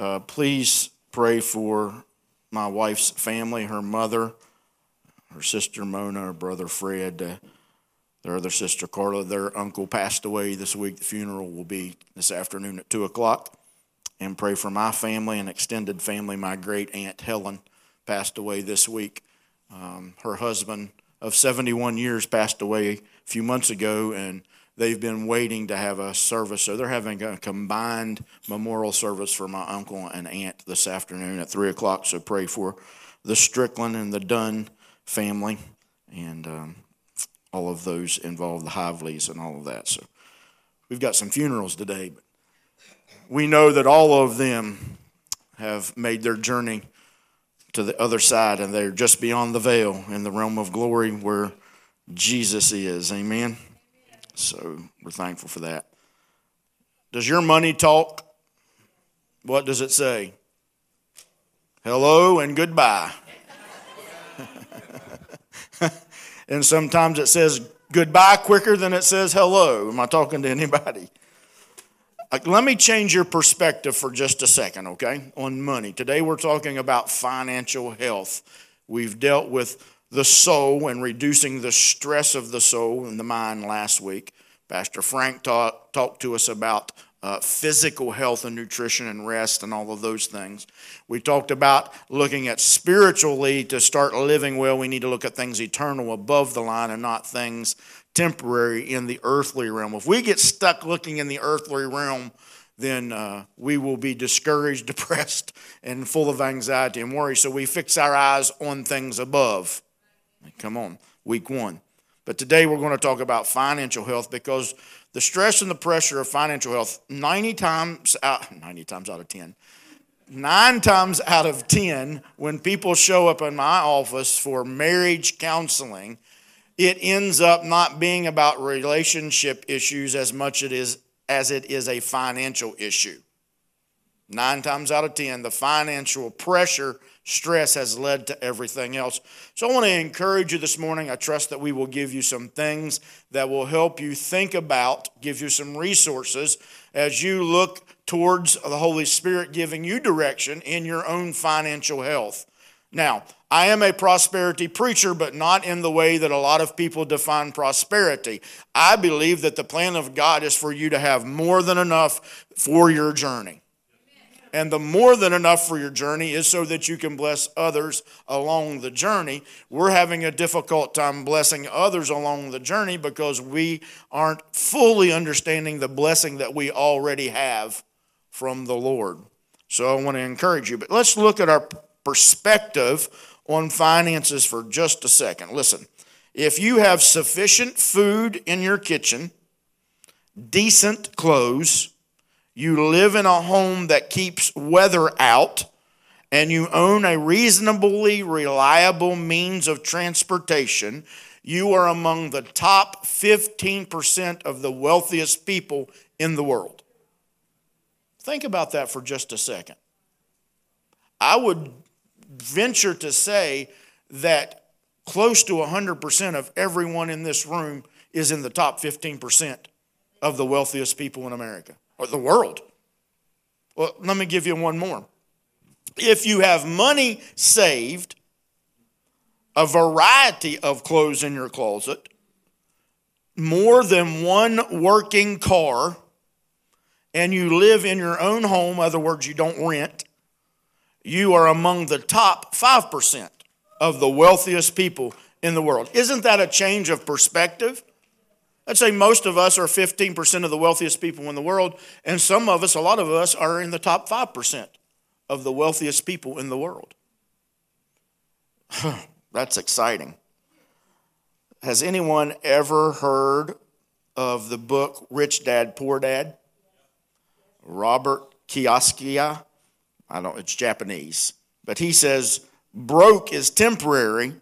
Uh, please pray for my wife's family, her mother, her sister Mona, her brother Fred, uh, their other sister Carla. Their uncle passed away this week. The funeral will be this afternoon at 2 o'clock. And pray for my family and extended family. My great aunt Helen passed away this week. Um, her husband of 71 years passed away a few months ago, and they've been waiting to have a service. So they're having a combined memorial service for my uncle and aunt this afternoon at 3 o'clock. So pray for the Strickland and the Dunn family and um, all of those involved, the Hiveleys and all of that. So we've got some funerals today, but we know that all of them have made their journey to the other side and they're just beyond the veil in the realm of glory where Jesus is. Amen. So we're thankful for that. Does your money talk? What does it say? Hello and goodbye. and sometimes it says goodbye quicker than it says hello. Am I talking to anybody? Uh, let me change your perspective for just a second, okay, on money. Today we're talking about financial health. We've dealt with the soul and reducing the stress of the soul and the mind last week. Pastor Frank talk, talked to us about uh, physical health and nutrition and rest and all of those things. We talked about looking at spiritually to start living well, we need to look at things eternal above the line and not things temporary in the earthly realm. If we get stuck looking in the earthly realm, then uh, we will be discouraged, depressed, and full of anxiety and worry. So we fix our eyes on things above. Come on, week one. But today we're going to talk about financial health because the stress and the pressure of financial health, 90 times out, 90 times out of 10, nine times out of 10, when people show up in my office for marriage counseling, it ends up not being about relationship issues as much it is, as it is a financial issue. Nine times out of 10, the financial pressure stress has led to everything else. So I want to encourage you this morning. I trust that we will give you some things that will help you think about, give you some resources as you look towards the Holy Spirit giving you direction in your own financial health. Now, I am a prosperity preacher, but not in the way that a lot of people define prosperity. I believe that the plan of God is for you to have more than enough for your journey. And the more than enough for your journey is so that you can bless others along the journey. We're having a difficult time blessing others along the journey because we aren't fully understanding the blessing that we already have from the Lord. So I want to encourage you. But let's look at our perspective on finances for just a second. Listen, if you have sufficient food in your kitchen, decent clothes, you live in a home that keeps weather out, and you own a reasonably reliable means of transportation, you are among the top 15% of the wealthiest people in the world. Think about that for just a second. I would venture to say that close to 100% of everyone in this room is in the top 15% of the wealthiest people in America or the world. Well, let me give you one more. If you have money saved, a variety of clothes in your closet, more than one working car, and you live in your own home, other words, you don't rent, you are among the top 5% of the wealthiest people in the world. Isn't that a change of perspective? I'd say most of us are 15% of the wealthiest people in the world, and some of us, a lot of us, are in the top 5% of the wealthiest people in the world. That's exciting. Has anyone ever heard of the book Rich Dad, Poor Dad? Robert Kiyosaki. I don't, it's Japanese. But he says, broke is temporary,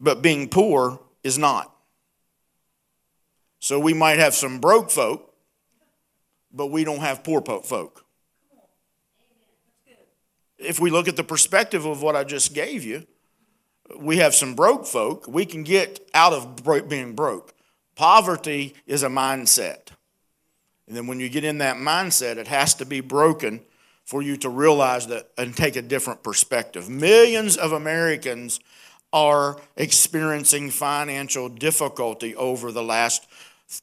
but being poor is not. So we might have some broke folk, but we don't have poor folk. If we look at the perspective of what I just gave you, we have some broke folk. We can get out of being broke. Poverty is a mindset. And then when you get in that mindset, it has to be broken for you to realize that and take a different perspective. Millions of Americans are experiencing financial difficulty over the last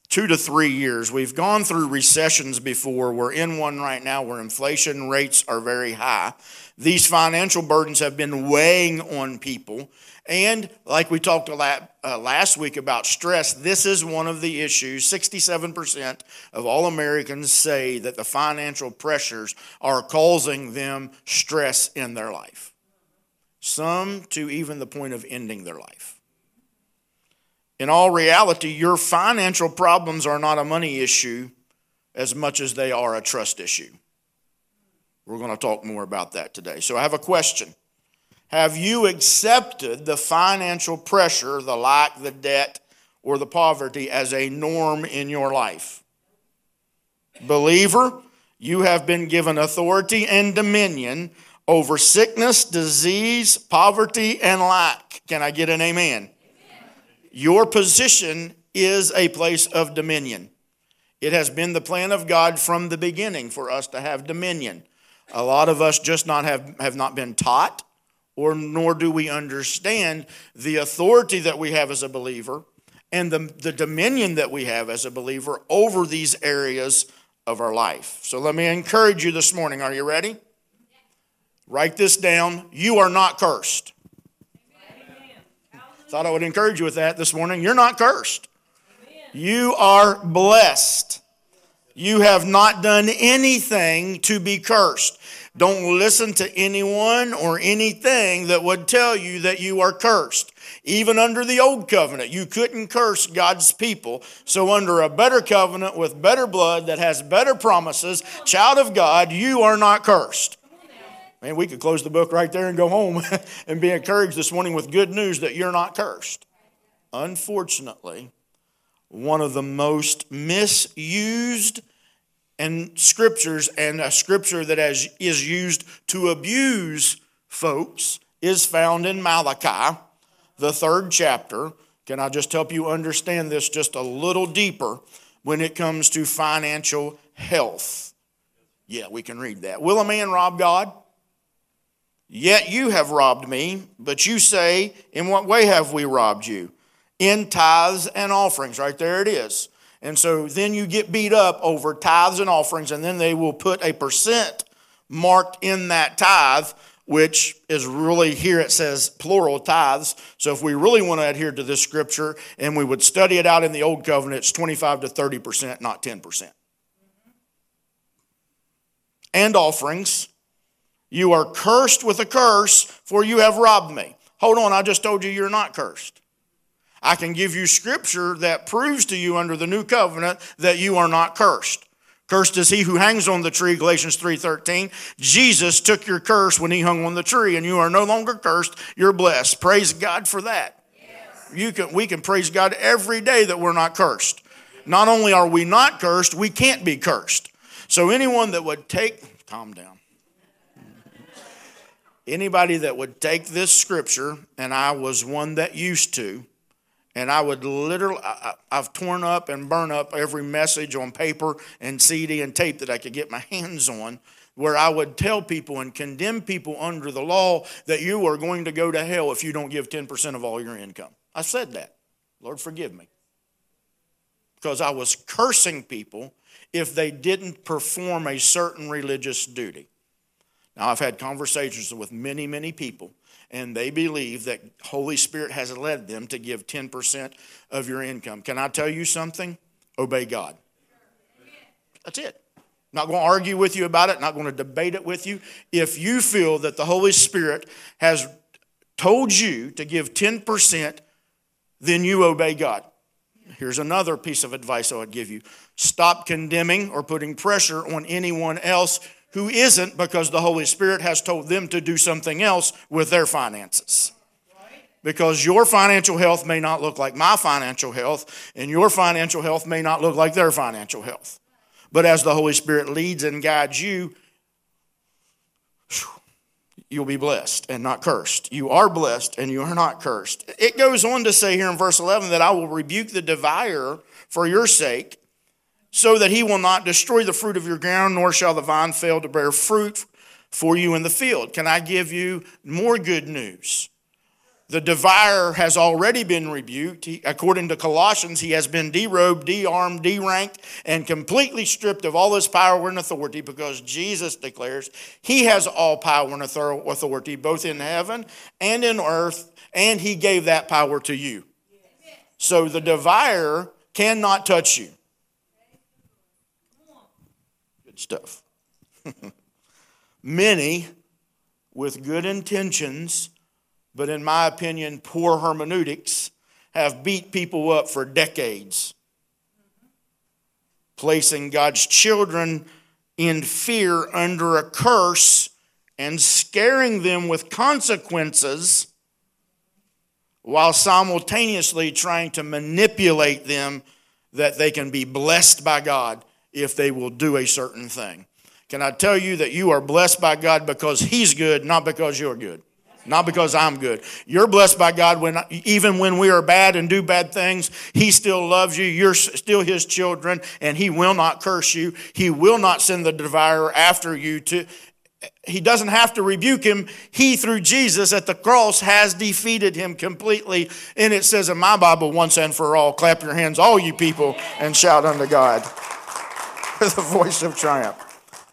two to three years. We've gone through recessions before. We're in one right now where inflation rates are very high. These financial burdens have been weighing on people. And like we talked a uh, last week about stress, this is one of the issues. 67% of all Americans say that the financial pressures are causing them stress in their life, some to even the point of ending their life. In all reality, your financial problems are not a money issue as much as they are a trust issue. We're going to talk more about that today. So I have a question. Have you accepted the financial pressure, the lack, the debt, or the poverty as a norm in your life? Believer, you have been given authority and dominion over sickness, disease, poverty, and lack. Can I get an amen? Your position is a place of dominion. It has been the plan of God from the beginning for us to have dominion. A lot of us just not have, have not been taught or nor do we understand the authority that we have as a believer and the, the dominion that we have as a believer over these areas of our life. So let me encourage you this morning. Are you ready? Write this down. You are not cursed. Thought I would encourage you with that this morning. You're not cursed. You are blessed. You have not done anything to be cursed. Don't listen to anyone or anything that would tell you that you are cursed. Even under the old covenant, you couldn't curse God's people. So, under a better covenant with better blood that has better promises, child of God, you are not cursed. Man, we could close the book right there and go home and be encouraged this morning with good news that you're not cursed. Unfortunately, one of the most misused and scriptures, and a scripture that has, is used to abuse folks is found in Malachi, the third chapter. Can I just help you understand this just a little deeper when it comes to financial health? Yeah, we can read that. Will a man rob God? Yet you have robbed me, but you say, In what way have we robbed you? In tithes and offerings. Right there it is. And so then you get beat up over tithes and offerings, and then they will put a percent marked in that tithe, which is really here it says plural tithes. So if we really want to adhere to this scripture and we would study it out in the old covenant, it's 25 to 30%, not 10%. And offerings. You are cursed with a curse, for you have robbed me. Hold on, I just told you you're not cursed. I can give you scripture that proves to you under the new covenant that you are not cursed. Cursed is he who hangs on the tree, Galatians 3:13. Jesus took your curse when he hung on the tree, and you are no longer cursed, you're blessed. Praise God for that. Yes. You can, we can praise God every day that we're not cursed. Not only are we not cursed, we can't be cursed. So anyone that would take, calm down. Anybody that would take this scripture, and I was one that used to, and I would literally, I, have torn up and burned up every message on paper and CD and tape that I could get my hands on, where I would tell people and condemn people under the law that you are going to go to hell if you don't give 10% of all your income. I said that. Lord, forgive me. Because I was cursing people if they didn't perform a certain religious duty. Now, I've had conversations with many, many people and they believe that Holy Spirit has led them to give 10% of your income. Can I tell you something? Obey God. That's it. Not going to argue with you about it, not going to debate it with you. If you feel that the Holy Spirit has told you to give 10%, then you obey God. Here's another piece of advice I would give you stop condemning or putting pressure on anyone else who isn't because the Holy Spirit has told them to do something else with their finances. Because your financial health may not look like my financial health, and your financial health may not look like their financial health. But as the Holy Spirit leads and guides you, you'll be blessed and not cursed. You are blessed and you are not cursed. It goes on to say here in verse 11 that I will rebuke the devourer for your sake so that he will not destroy the fruit of your ground, nor shall the vine fail to bear fruit for you in the field. Can I give you more good news? The devourer has already been rebuked. He, according to Colossians, he has been derobed, de-armed, de-ranked, and completely stripped of all his power and authority because Jesus declares he has all power and authority both in heaven and in earth, and he gave that power to you. So the devourer cannot touch you. Stuff. Many with good intentions but in my opinion, poor hermeneutics have beat people up for decades, placing God's children in fear under a curse and scaring them with consequences while simultaneously trying to manipulate them that they can be blessed by God if they will do a certain thing. Can I tell you that you are blessed by God because He's good, not because you're good? not because I'm good. You're blessed by God when even when we are bad and do bad things, He still loves you. You're still His children, and He will not curse you. He will not send the devourer after you to. He doesn't have to rebuke him. He, through Jesus at the cross, has defeated him completely. And it says in my Bible, once and for all, clap your hands, all you people, and shout unto God with a voice of triumph.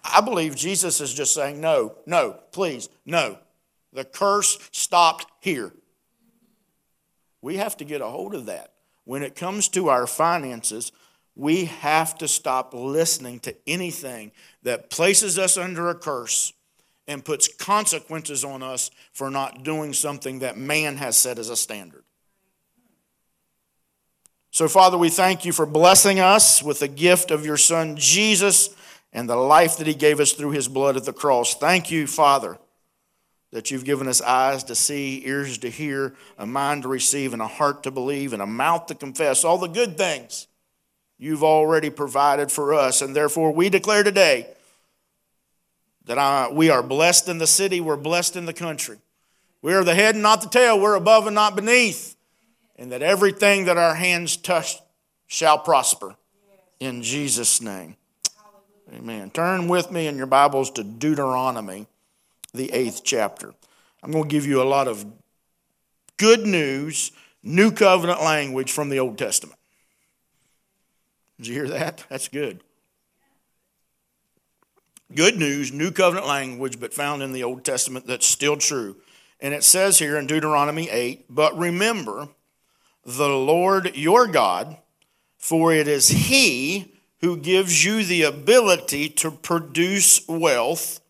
I believe Jesus is just saying, no, no, please, no. The curse stopped here. We have to get a hold of that. When it comes to our finances, we have to stop listening to anything that places us under a curse and puts consequences on us for not doing something that man has set as a standard. So, Father, we thank you for blessing us with the gift of your Son, Jesus, and the life that he gave us through his blood at the cross. Thank you, Father that you've given us eyes to see, ears to hear, a mind to receive, and a heart to believe, and a mouth to confess all the good things you've already provided for us. And therefore, we declare today that I, we are blessed in the city, we're blessed in the country. We are the head and not the tail, we're above and not beneath. And that everything that our hands touch shall prosper. In Jesus' name. Amen. Turn with me in your Bibles to Deuteronomy the eighth chapter. I'm going to give you a lot of good news, new covenant language from the Old Testament. Did you hear that? That's good. Good news, new covenant language, but found in the Old Testament that's still true. And it says here in Deuteronomy 8, but remember the Lord your God, for it is He who gives you the ability to produce wealth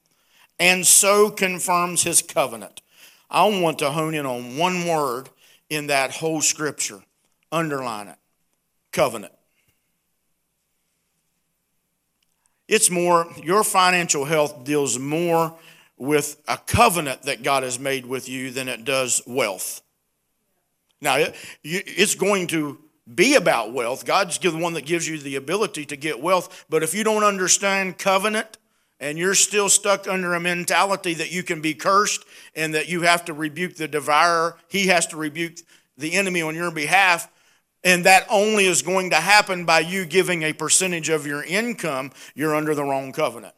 and so confirms his covenant. I want to hone in on one word in that whole scripture. Underline it covenant. It's more, your financial health deals more with a covenant that God has made with you than it does wealth. Now, it's going to be about wealth. God's the one that gives you the ability to get wealth. But if you don't understand covenant, and you're still stuck under a mentality that you can be cursed and that you have to rebuke the devourer, he has to rebuke the enemy on your behalf, and that only is going to happen by you giving a percentage of your income, you're under the wrong covenant.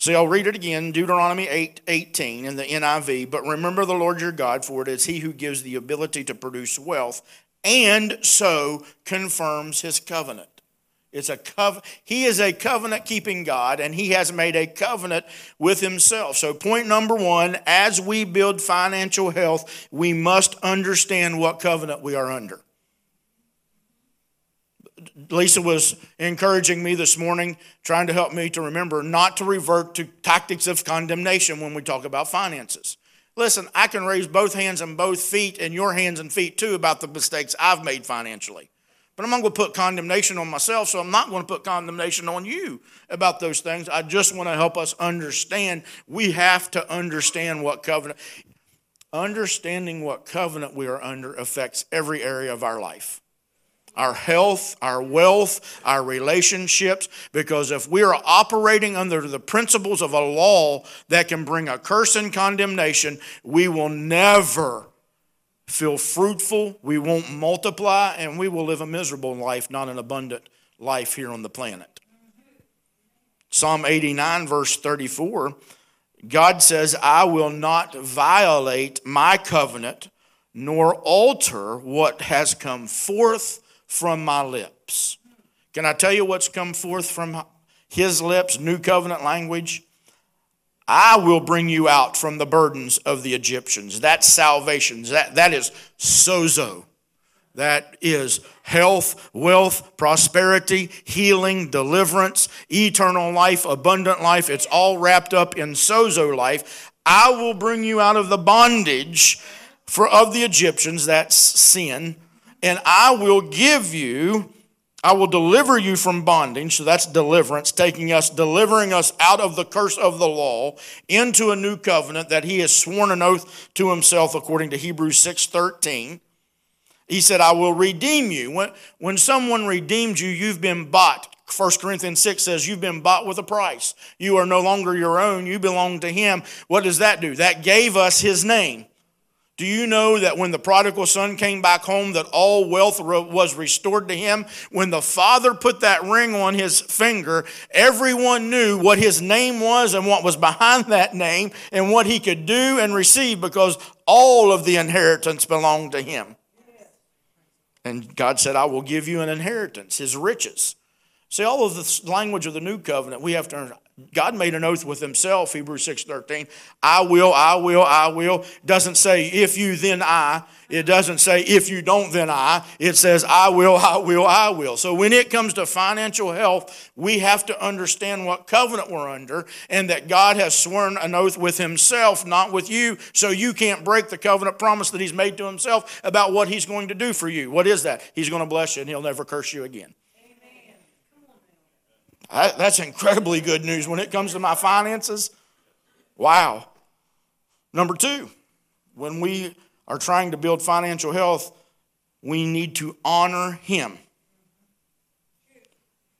So I'll read it again, Deuteronomy 8, 18 in the NIV. But remember the Lord your God, for it is he who gives the ability to produce wealth and so confirms his covenant. It's a cov- he is a covenant keeping God, and he has made a covenant with himself. So, point number one as we build financial health, we must understand what covenant we are under. Lisa was encouraging me this morning, trying to help me to remember not to revert to tactics of condemnation when we talk about finances. Listen, I can raise both hands and both feet, and your hands and feet too, about the mistakes I've made financially. But I'm not going to put condemnation on myself, so I'm not going to put condemnation on you about those things. I just want to help us understand. We have to understand what covenant. Understanding what covenant we are under affects every area of our life our health, our wealth, our relationships, because if we are operating under the principles of a law that can bring a curse and condemnation, we will never feel fruitful, we won't multiply, and we will live a miserable life, not an abundant life here on the planet. Psalm 89, verse 34, God says, I will not violate my covenant nor alter what has come forth from my lips. Can I tell you what's come forth from his lips? New covenant language. I will bring you out from the burdens of the Egyptians. That's salvation. That, that is sozo. That is health, wealth, prosperity, healing, deliverance, eternal life, abundant life. It's all wrapped up in sozo life. I will bring you out of the bondage for of the Egyptians, that's sin, and I will give you I will deliver you from bondage, so that's deliverance, taking us, delivering us out of the curse of the law into a new covenant that he has sworn an oath to himself according to Hebrews 6:13. He said, I will redeem you. When, when someone redeemed you, you've been bought. 1 Corinthians 6 says, You've been bought with a price. You are no longer your own, you belong to him. What does that do? That gave us his name. Do you know that when the prodigal son came back home that all wealth was restored to him? When the father put that ring on his finger, everyone knew what his name was and what was behind that name and what he could do and receive because all of the inheritance belonged to him. And God said, I will give you an inheritance, his riches. See, all of the language of the new covenant, we have to God made an oath with himself, Hebrews 6:13. I will, I will, I will. Doesn't say if you then I. It doesn't say if you don't then I. It says I will, I will, I will. So when it comes to financial health, we have to understand what covenant we're under and that God has sworn an oath with himself, not with you, so you can't break the covenant promise that he's made to himself about what he's going to do for you. What is that? He's going to bless you and he'll never curse you again. That's incredibly good news when it comes to my finances. Wow. Number two, when we are trying to build financial health, we need to honor Him.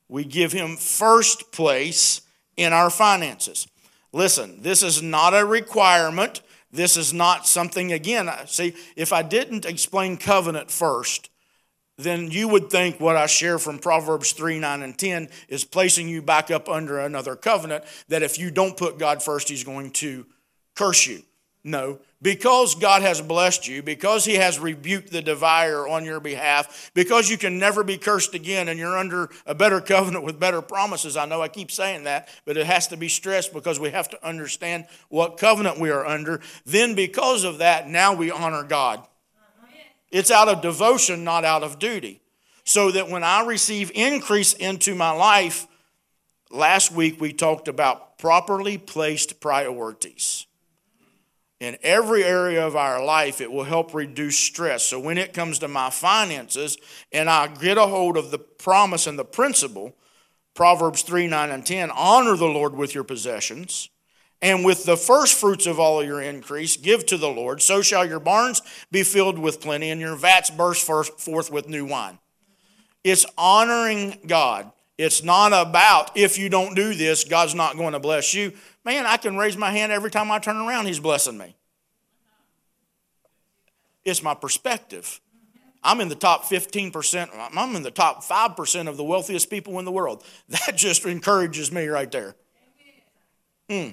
We give Him first place in our finances. Listen, this is not a requirement. This is not something, again, see, if I didn't explain covenant first, then you would think what I share from Proverbs 3 9 and 10 is placing you back up under another covenant that if you don't put God first, He's going to curse you. No, because God has blessed you, because He has rebuked the devourer on your behalf, because you can never be cursed again and you're under a better covenant with better promises. I know I keep saying that, but it has to be stressed because we have to understand what covenant we are under. Then, because of that, now we honor God. It's out of devotion, not out of duty. So that when I receive increase into my life, last week we talked about properly placed priorities. In every area of our life, it will help reduce stress. So when it comes to my finances and I get a hold of the promise and the principle, Proverbs 3 9 and 10, honor the Lord with your possessions and with the first fruits of all your increase, give to the Lord. So shall your barns be filled with plenty, and your vats burst forth with new wine. It's honoring God. It's not about if you don't do this, God's not going to bless you. Man, I can raise my hand every time I turn around, He's blessing me. It's my perspective. I'm in the top 15%, I'm in the top 5% of the wealthiest people in the world. That just encourages me right there. Hmm.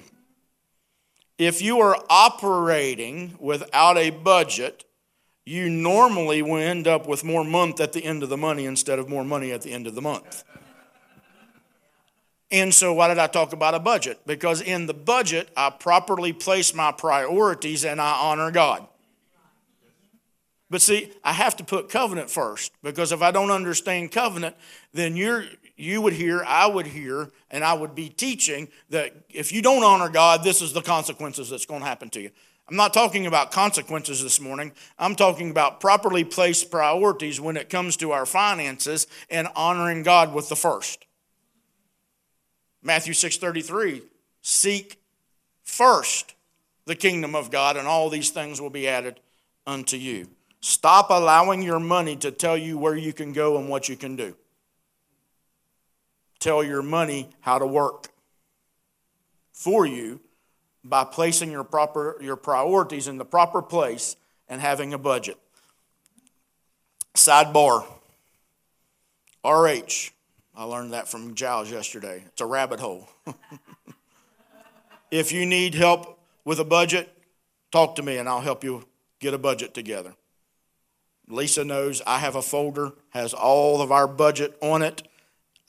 If you are operating without a budget, you normally will end up with more month at the end of the money instead of more money at the end of the month. And so, why did I talk about a budget? Because in the budget, I properly place my priorities and I honor God. But see, I have to put covenant first because if I don't understand covenant, then you're, you would hear, I would hear, and I would be teaching that if you don't honor God, this is the consequences that's going to happen to you. I'm not talking about consequences this morning. I'm talking about properly placed priorities when it comes to our finances and honoring God with the first. Matthew 6:33, seek first the kingdom of God and all these things will be added unto you. Stop allowing your money to tell you where you can go and what you can do tell your money how to work for you by placing your proper your priorities in the proper place and having a budget. Sidebar. RH. I learned that from Giles yesterday. It's a rabbit hole. if you need help with a budget, talk to me and I'll help you get a budget together. Lisa knows I have a folder, has all of our budget on it.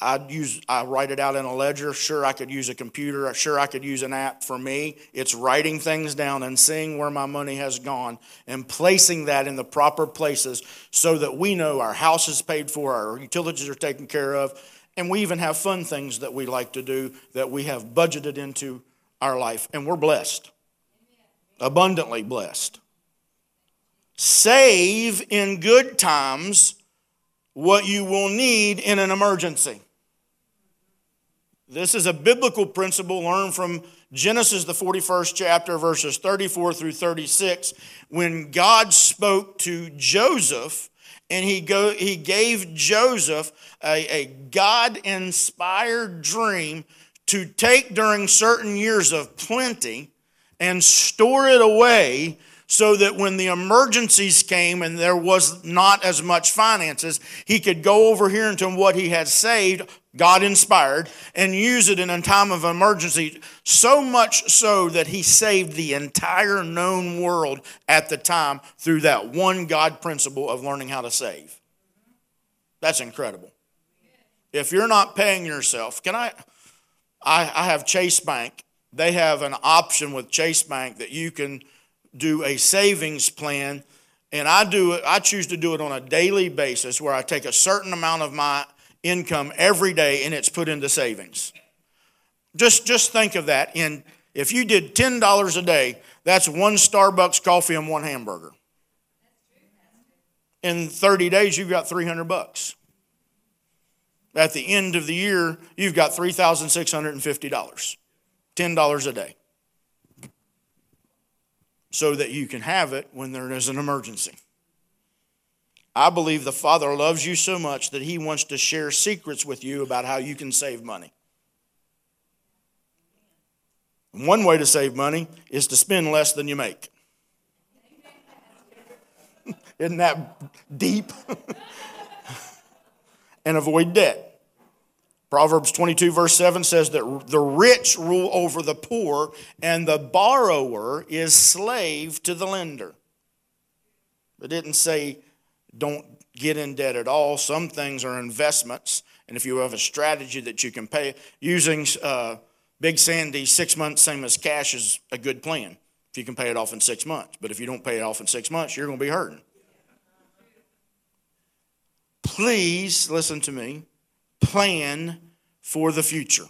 I use I write it out in a ledger. Sure, I could use a computer. Sure, I could use an app. For me, it's writing things down and seeing where my money has gone and placing that in the proper places so that we know our house is paid for, our utilities are taken care of, and we even have fun things that we like to do that we have budgeted into our life, and we're blessed, abundantly blessed. Save in good times what you will need in an emergency. This is a biblical principle learned from Genesis, the 41st chapter, verses 34 through 36, when God spoke to Joseph and he, go, he gave Joseph a, a God inspired dream to take during certain years of plenty and store it away so that when the emergencies came and there was not as much finances, he could go over here into what he had saved, God inspired, and use it in a time of emergency. So much so that he saved the entire known world at the time through that one God principle of learning how to save. That's incredible. If you're not paying yourself, can I? I, I have Chase Bank. They have an option with Chase Bank that you can do a savings plan, and I do it. I choose to do it on a daily basis, where I take a certain amount of my income every day, and it's put into savings. Just just think of that. In if you did ten dollars a day, that's one Starbucks coffee and one hamburger. In 30 days, you've got 300 bucks. At the end of the year, you've got $3,650. $10 a day so that you can have it when there is an emergency. I believe the Father loves you so much that He wants to share secrets with you about how you can save money. one way to save money is to spend less than you make. Isn't that deep? and avoid debt. Proverbs 22, verse 7 says that the rich rule over the poor, and the borrower is slave to the lender. It didn't say don't get in debt at all. Some things are investments, and if you have a strategy that you can pay, using uh, Big Sandy six months, same as cash, is a good plan if you can pay it off in six months. But if you don't pay it off in six months, you're going to be hurting. Please listen to me plan for the future.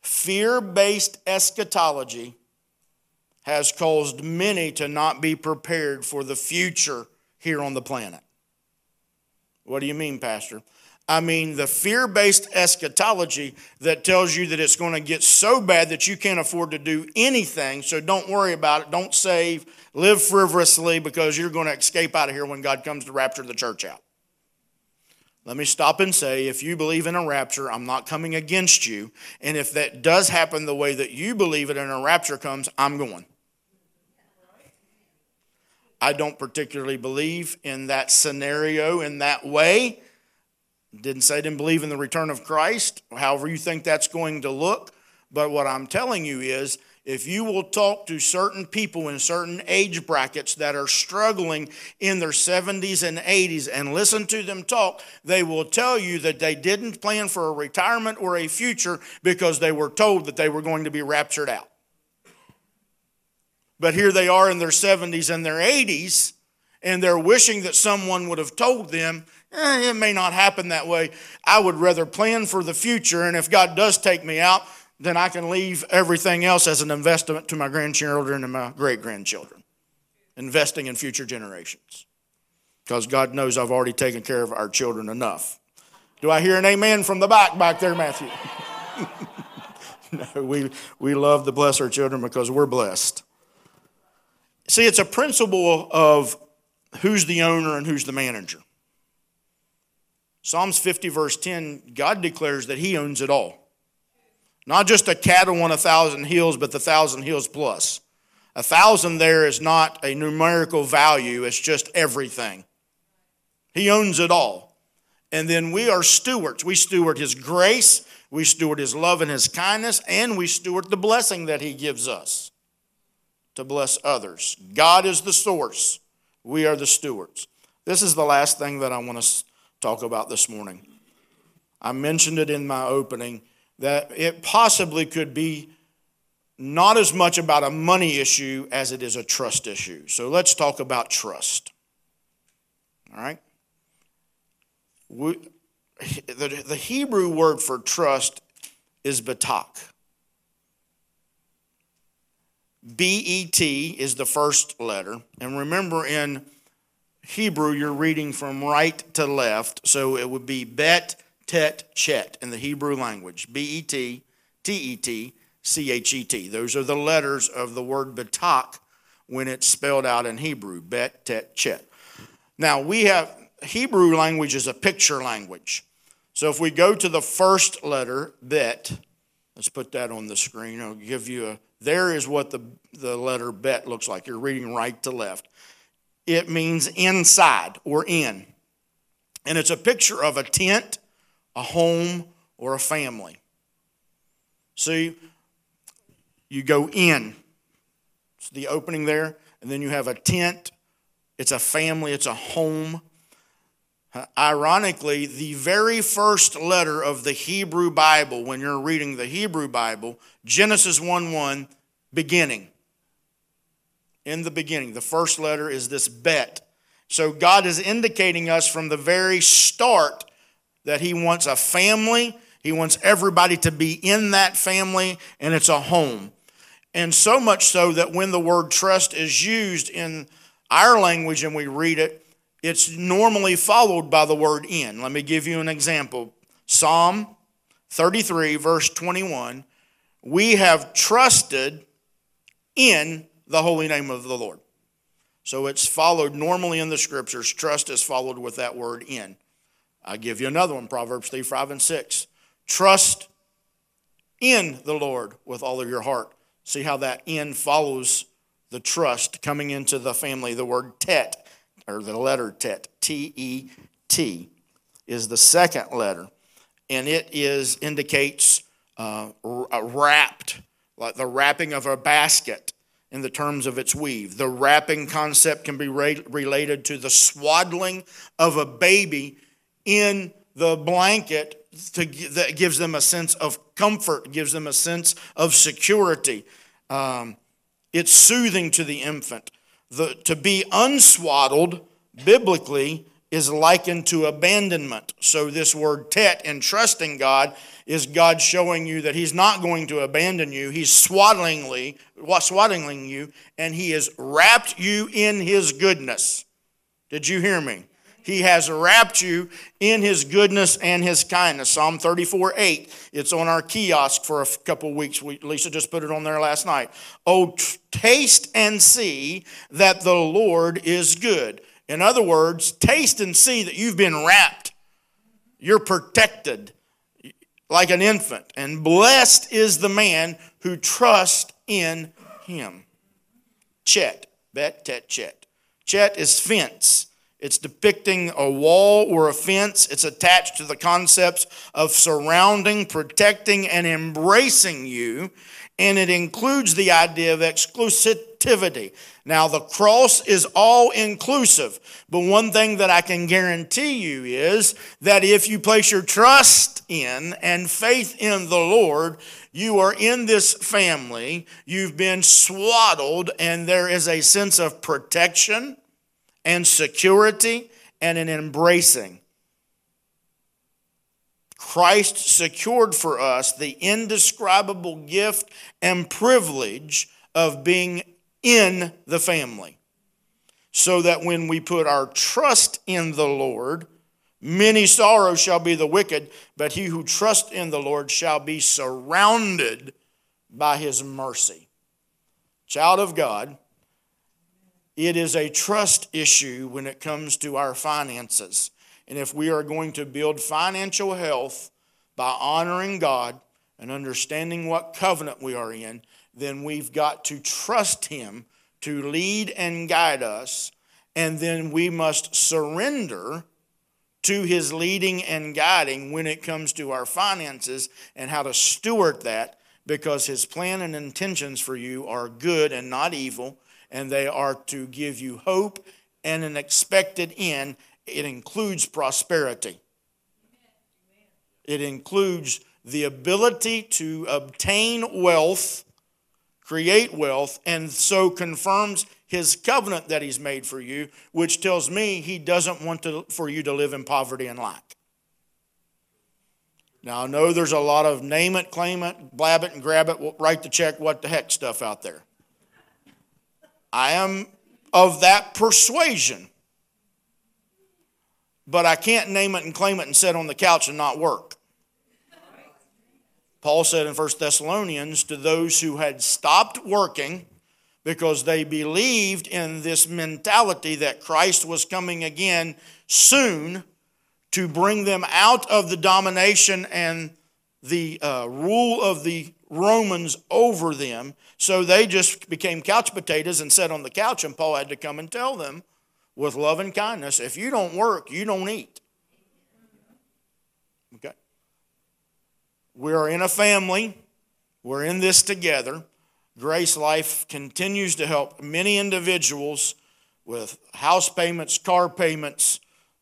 Fear based eschatology has caused many to not be prepared for the future here on the planet. What do you mean, Pastor? I mean, the fear based eschatology that tells you that it's going to get so bad that you can't afford to do anything, so don't worry about it. Don't save. Live frivolously because you're going to escape out of here when God comes to rapture the church out. Let me stop and say if you believe in a rapture, I'm not coming against you. And if that does happen the way that you believe it and a rapture comes, I'm going. I don't particularly believe in that scenario in that way. Didn't say I didn't believe in the return of Christ, however you think that's going to look. But what I'm telling you is if you will talk to certain people in certain age brackets that are struggling in their 70s and 80s and listen to them talk, they will tell you that they didn't plan for a retirement or a future because they were told that they were going to be raptured out. But here they are in their 70s and their 80s, and they're wishing that someone would have told them, eh, it may not happen that way. I would rather plan for the future, and if God does take me out, then I can leave everything else as an investment to my grandchildren and my great grandchildren, investing in future generations. Because God knows I've already taken care of our children enough. Do I hear an amen from the back back there, Matthew? no, we, we love to bless our children because we're blessed. See, it's a principle of who's the owner and who's the manager. Psalms 50, verse 10, God declares that He owns it all. Not just a cattle on a thousand hills, but the thousand hills plus. A thousand there is not a numerical value, it's just everything. He owns it all. And then we are stewards. We steward His grace, we steward His love and His kindness, and we steward the blessing that He gives us to bless others. God is the source, we are the stewards. This is the last thing that I want to talk about this morning. I mentioned it in my opening that it possibly could be not as much about a money issue as it is a trust issue. So let's talk about trust. All right? We, the, the Hebrew word for trust is batak. B E T is the first letter. And remember, in Hebrew, you're reading from right to left. So it would be bet, tet, chet in the Hebrew language. B E T, T E T, C H E T. Those are the letters of the word batak when it's spelled out in Hebrew. Bet, tet, chet. Now, we have Hebrew language is a picture language. So if we go to the first letter, bet, let's put that on the screen. I'll give you a, there is what the, the letter bet looks like. You're reading right to left. It means inside or in. And it's a picture of a tent, a home, or a family. See, you go in. It's the opening there, and then you have a tent. It's a family, it's a home. Ironically, the very first letter of the Hebrew Bible, when you're reading the Hebrew Bible, Genesis 1 1, beginning. In the beginning, the first letter is this bet. So God is indicating us from the very start that He wants a family, He wants everybody to be in that family, and it's a home. And so much so that when the word trust is used in our language and we read it, it's normally followed by the word in. Let me give you an example. Psalm 33, verse 21 We have trusted in the holy name of the Lord. So it's followed normally in the scriptures. Trust is followed with that word in. i give you another one Proverbs 3, 5, and 6. Trust in the Lord with all of your heart. See how that in follows the trust coming into the family. The word tet or the letter tet, T E T, is the second letter, and it is indicates uh, wrapped, like the wrapping of a basket in the terms of its weave. The wrapping concept can be re- related to the swaddling of a baby in the blanket to, that gives them a sense of comfort, gives them a sense of security. Um, it's soothing to the infant. The, to be unswaddled, biblically, is likened to abandonment. So, this word tet in trusting God is God showing you that He's not going to abandon you. He's swaddlingly, swaddling you, and He has wrapped you in His goodness. Did you hear me? He has wrapped you in his goodness and his kindness. Psalm 34 8. It's on our kiosk for a couple weeks. We, Lisa just put it on there last night. Oh, taste and see that the Lord is good. In other words, taste and see that you've been wrapped. You're protected like an infant. And blessed is the man who trusts in him. Chet. Bet, tet, chet. Chet is fence. It's depicting a wall or a fence. It's attached to the concepts of surrounding, protecting, and embracing you. And it includes the idea of exclusivity. Now, the cross is all inclusive, but one thing that I can guarantee you is that if you place your trust in and faith in the Lord, you are in this family, you've been swaddled, and there is a sense of protection and security and an embracing. Christ secured for us the indescribable gift and privilege of being in the family. So that when we put our trust in the Lord, many sorrows shall be the wicked, but he who trusts in the Lord shall be surrounded by his mercy. Child of God, it is a trust issue when it comes to our finances. And if we are going to build financial health by honoring God and understanding what covenant we are in, then we've got to trust Him to lead and guide us. And then we must surrender to his leading and guiding when it comes to our finances and how to steward that because his plan and intentions for you are good and not evil, and they are to give you hope and an expected end. It includes prosperity, it includes the ability to obtain wealth, create wealth, and so confirms his covenant that he's made for you, which tells me he doesn't want to, for you to live in poverty and lack. Now, I know there's a lot of name it, claim it, blab it, and grab it, write the check, what the heck stuff out there. I am of that persuasion. But I can't name it and claim it and sit on the couch and not work. Paul said in 1 Thessalonians to those who had stopped working because they believed in this mentality that Christ was coming again soon to bring them out of the domination and the uh, rule of the Romans over them. So they just became couch potatoes and sat on the couch, and Paul had to come and tell them with love and kindness if you don't work, you don't eat. Okay? We are in a family, we're in this together. Grace Life continues to help many individuals with house payments, car payments,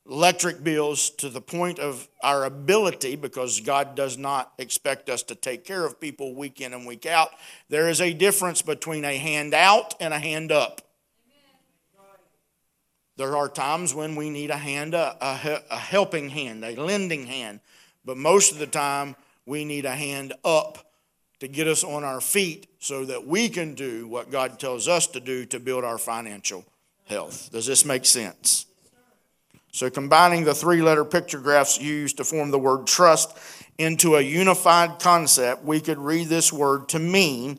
electric bills to the point of our ability, because God does not expect us to take care of people week in and week out. There is a difference between a hand out and a hand up. There are times when we need a hand, a, a helping hand, a lending hand, but most of the time we need a hand up to get us on our feet so that we can do what God tells us to do to build our financial health. Does this make sense? So, combining the three letter picture graphs used to form the word trust into a unified concept, we could read this word to mean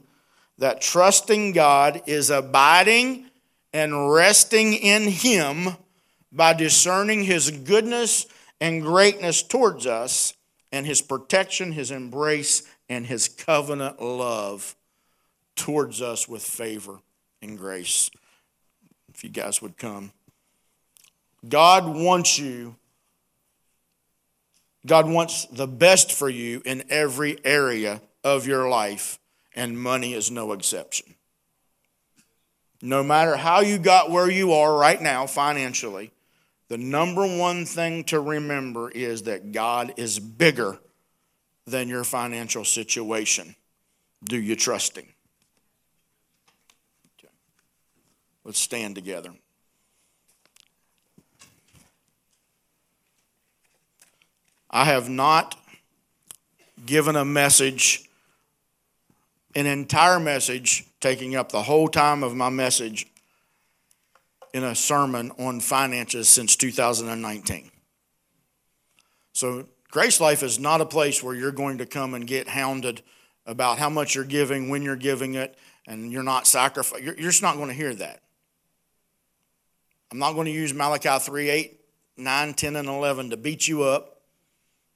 that trusting God is abiding and resting in Him by discerning His goodness and greatness towards us and His protection, His embrace, and his covenant love towards us with favor and grace. If you guys would come. God wants you, God wants the best for you in every area of your life, and money is no exception. No matter how you got where you are right now financially, the number one thing to remember is that God is bigger than your financial situation. Do you trust Him? Let's stand together. I have not given a message, an entire message, taking up the whole time of my message in a sermon on finances since 2019. So Grace Life is not a place where you're going to come and get hounded about how much you're giving, when you're giving it, and you're not sacrificing. You're, just not going to hear that. I'm not going to use Malachi 3 8, 9, 10, and 11 to beat you up,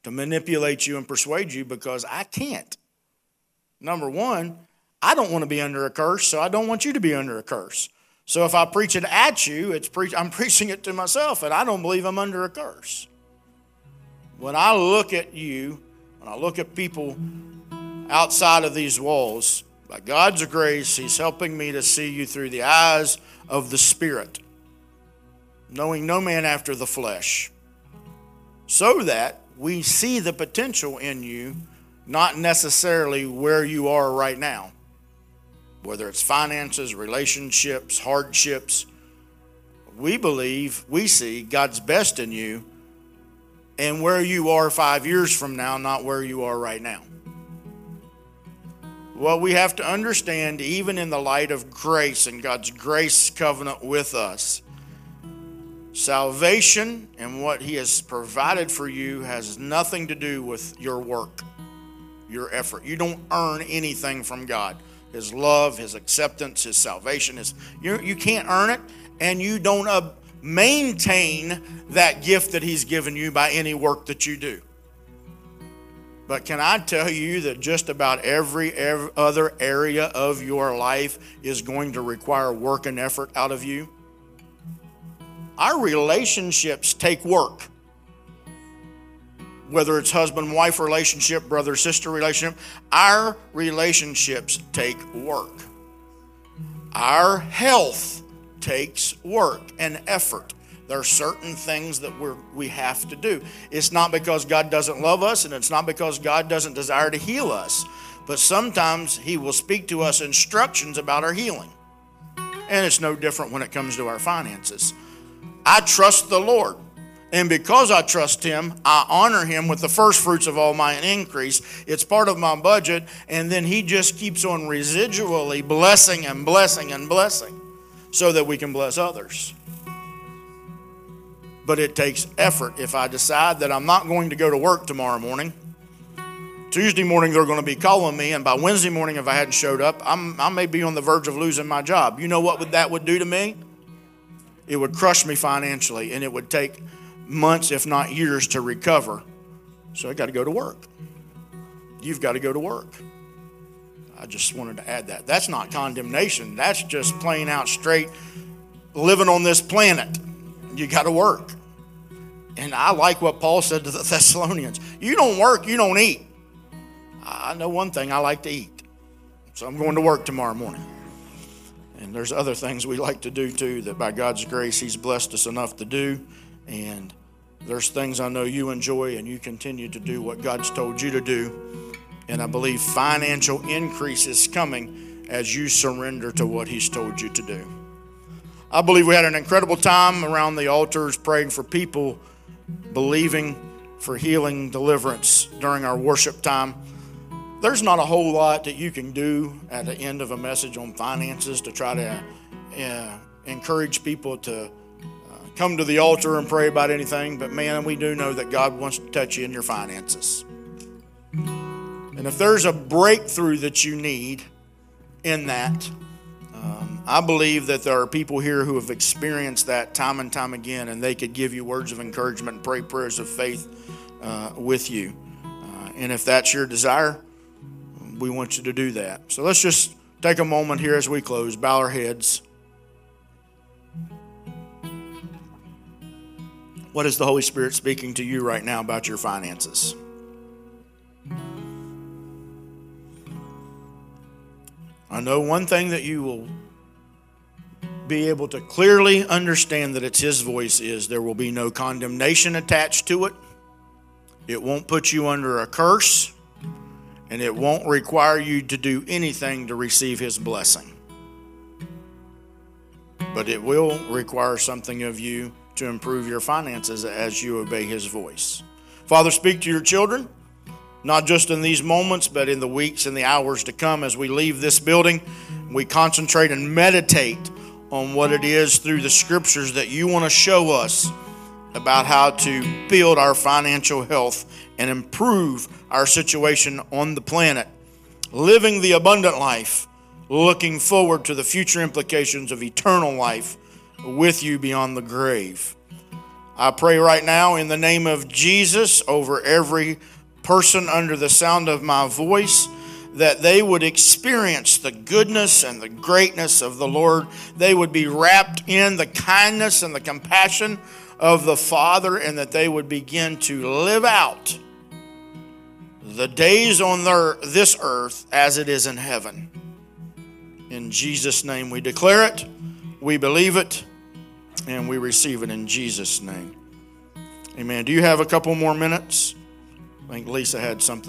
to manipulate you and persuade you because I can't. Number one, I don't want to be under a curse, so I don't want you to be under a curse. So if I preach it at you, it's pre- I'm preaching it to myself, and I don't believe I'm under a curse. When I look at you, when I look at people outside of these walls, by God's grace, He's helping me to see you through the eyes of the Spirit, knowing no man after the flesh, so that we see the potential in you, not necessarily where you are right now, whether it's finances, relationships, hardships. We believe, we see God's best in you and where you are five years from now, not where you are right now. Well, we have to understand, even in the light of grace and God's grace covenant with us, salvation and what He has provided for you has nothing to do with your work, your effort. You don't earn anything from God. His love, His acceptance, His salvation is you, you can't earn it, and you don't uh, maintain that gift that He's given you by any work that you do. But can I tell you that just about every, every, other area of your life is going to require work and effort out of you? Our relationships take work. whether it's husband wife relationship, brother sister relationship, our relationships take work. Our health takes work and effort. There are certain things that we we have to do. It's not because God doesn't love us and it's not because God doesn't desire to heal us, but sometimes He will speak to us instructions about our healing. And it's no different when it comes to our finances. I trust the Lord. And because I trust Him, I honor Him with the first fruits of all my increase. It's part of my budget. And then He just keeps on residually blessing and blessing and blessing so that we can bless others. But it takes effort. If I decide that I'm not going to go to work tomorrow morning, Tuesday morning they're going to be calling me, and by Wednesday morning, if I hadn't showed up, I'm, I may be on the verge of losing my job. You know what that would do to me? It would crush me financially, and it would take months, if not years, to recover. So I got to go to work. You've got to go to work. I just wanted to add that. That's not condemnation. That's just plain out straight living on this planet. You got to work. And I like what Paul said to the Thessalonians you don't work, you don't eat. I know one thing I like to eat. So I'm going to work tomorrow morning. And there's other things we like to do too that by God's grace He's blessed us enough to do. And there's things I know you enjoy and you continue to do what God's told you to do. And I believe financial increase is coming as you surrender to what He's told you to do. I believe we had an incredible time around the altars praying for people, believing for healing, deliverance during our worship time. There's not a whole lot that you can do at the end of a message on finances to try to uh, encourage people to uh, come to the altar and pray about anything, but man, we do know that God wants to touch you in your finances. And if there's a breakthrough that you need in that, um, I believe that there are people here who have experienced that time and time again, and they could give you words of encouragement and pray prayers of faith uh, with you. Uh, and if that's your desire, we want you to do that. So let's just take a moment here as we close, bow our heads. What is the Holy Spirit speaking to you right now about your finances? I know one thing that you will be able to clearly understand that it's His voice is there will be no condemnation attached to it. It won't put you under a curse, and it won't require you to do anything to receive His blessing. But it will require something of you to improve your finances as you obey His voice. Father, speak to your children not just in these moments, but in the weeks and the hours to come as we leave this building. We concentrate and meditate on what it is through the scriptures that you want to show us about how to build our financial health and improve our situation on the planet, living the abundant life, looking forward to the future implications of eternal life with you beyond the grave. I pray right now in the name of Jesus over every person under the sound of my voice that they would experience the goodness and the greatness of the Lord. They would be wrapped in the kindness and the compassion of the Father, and that they would begin to live out the days on their, this earth as it is in heaven. In Jesus' name we declare it, we believe it, and we receive it in Jesus' name. Amen. Do you have a couple more minutes? I think Lisa had something.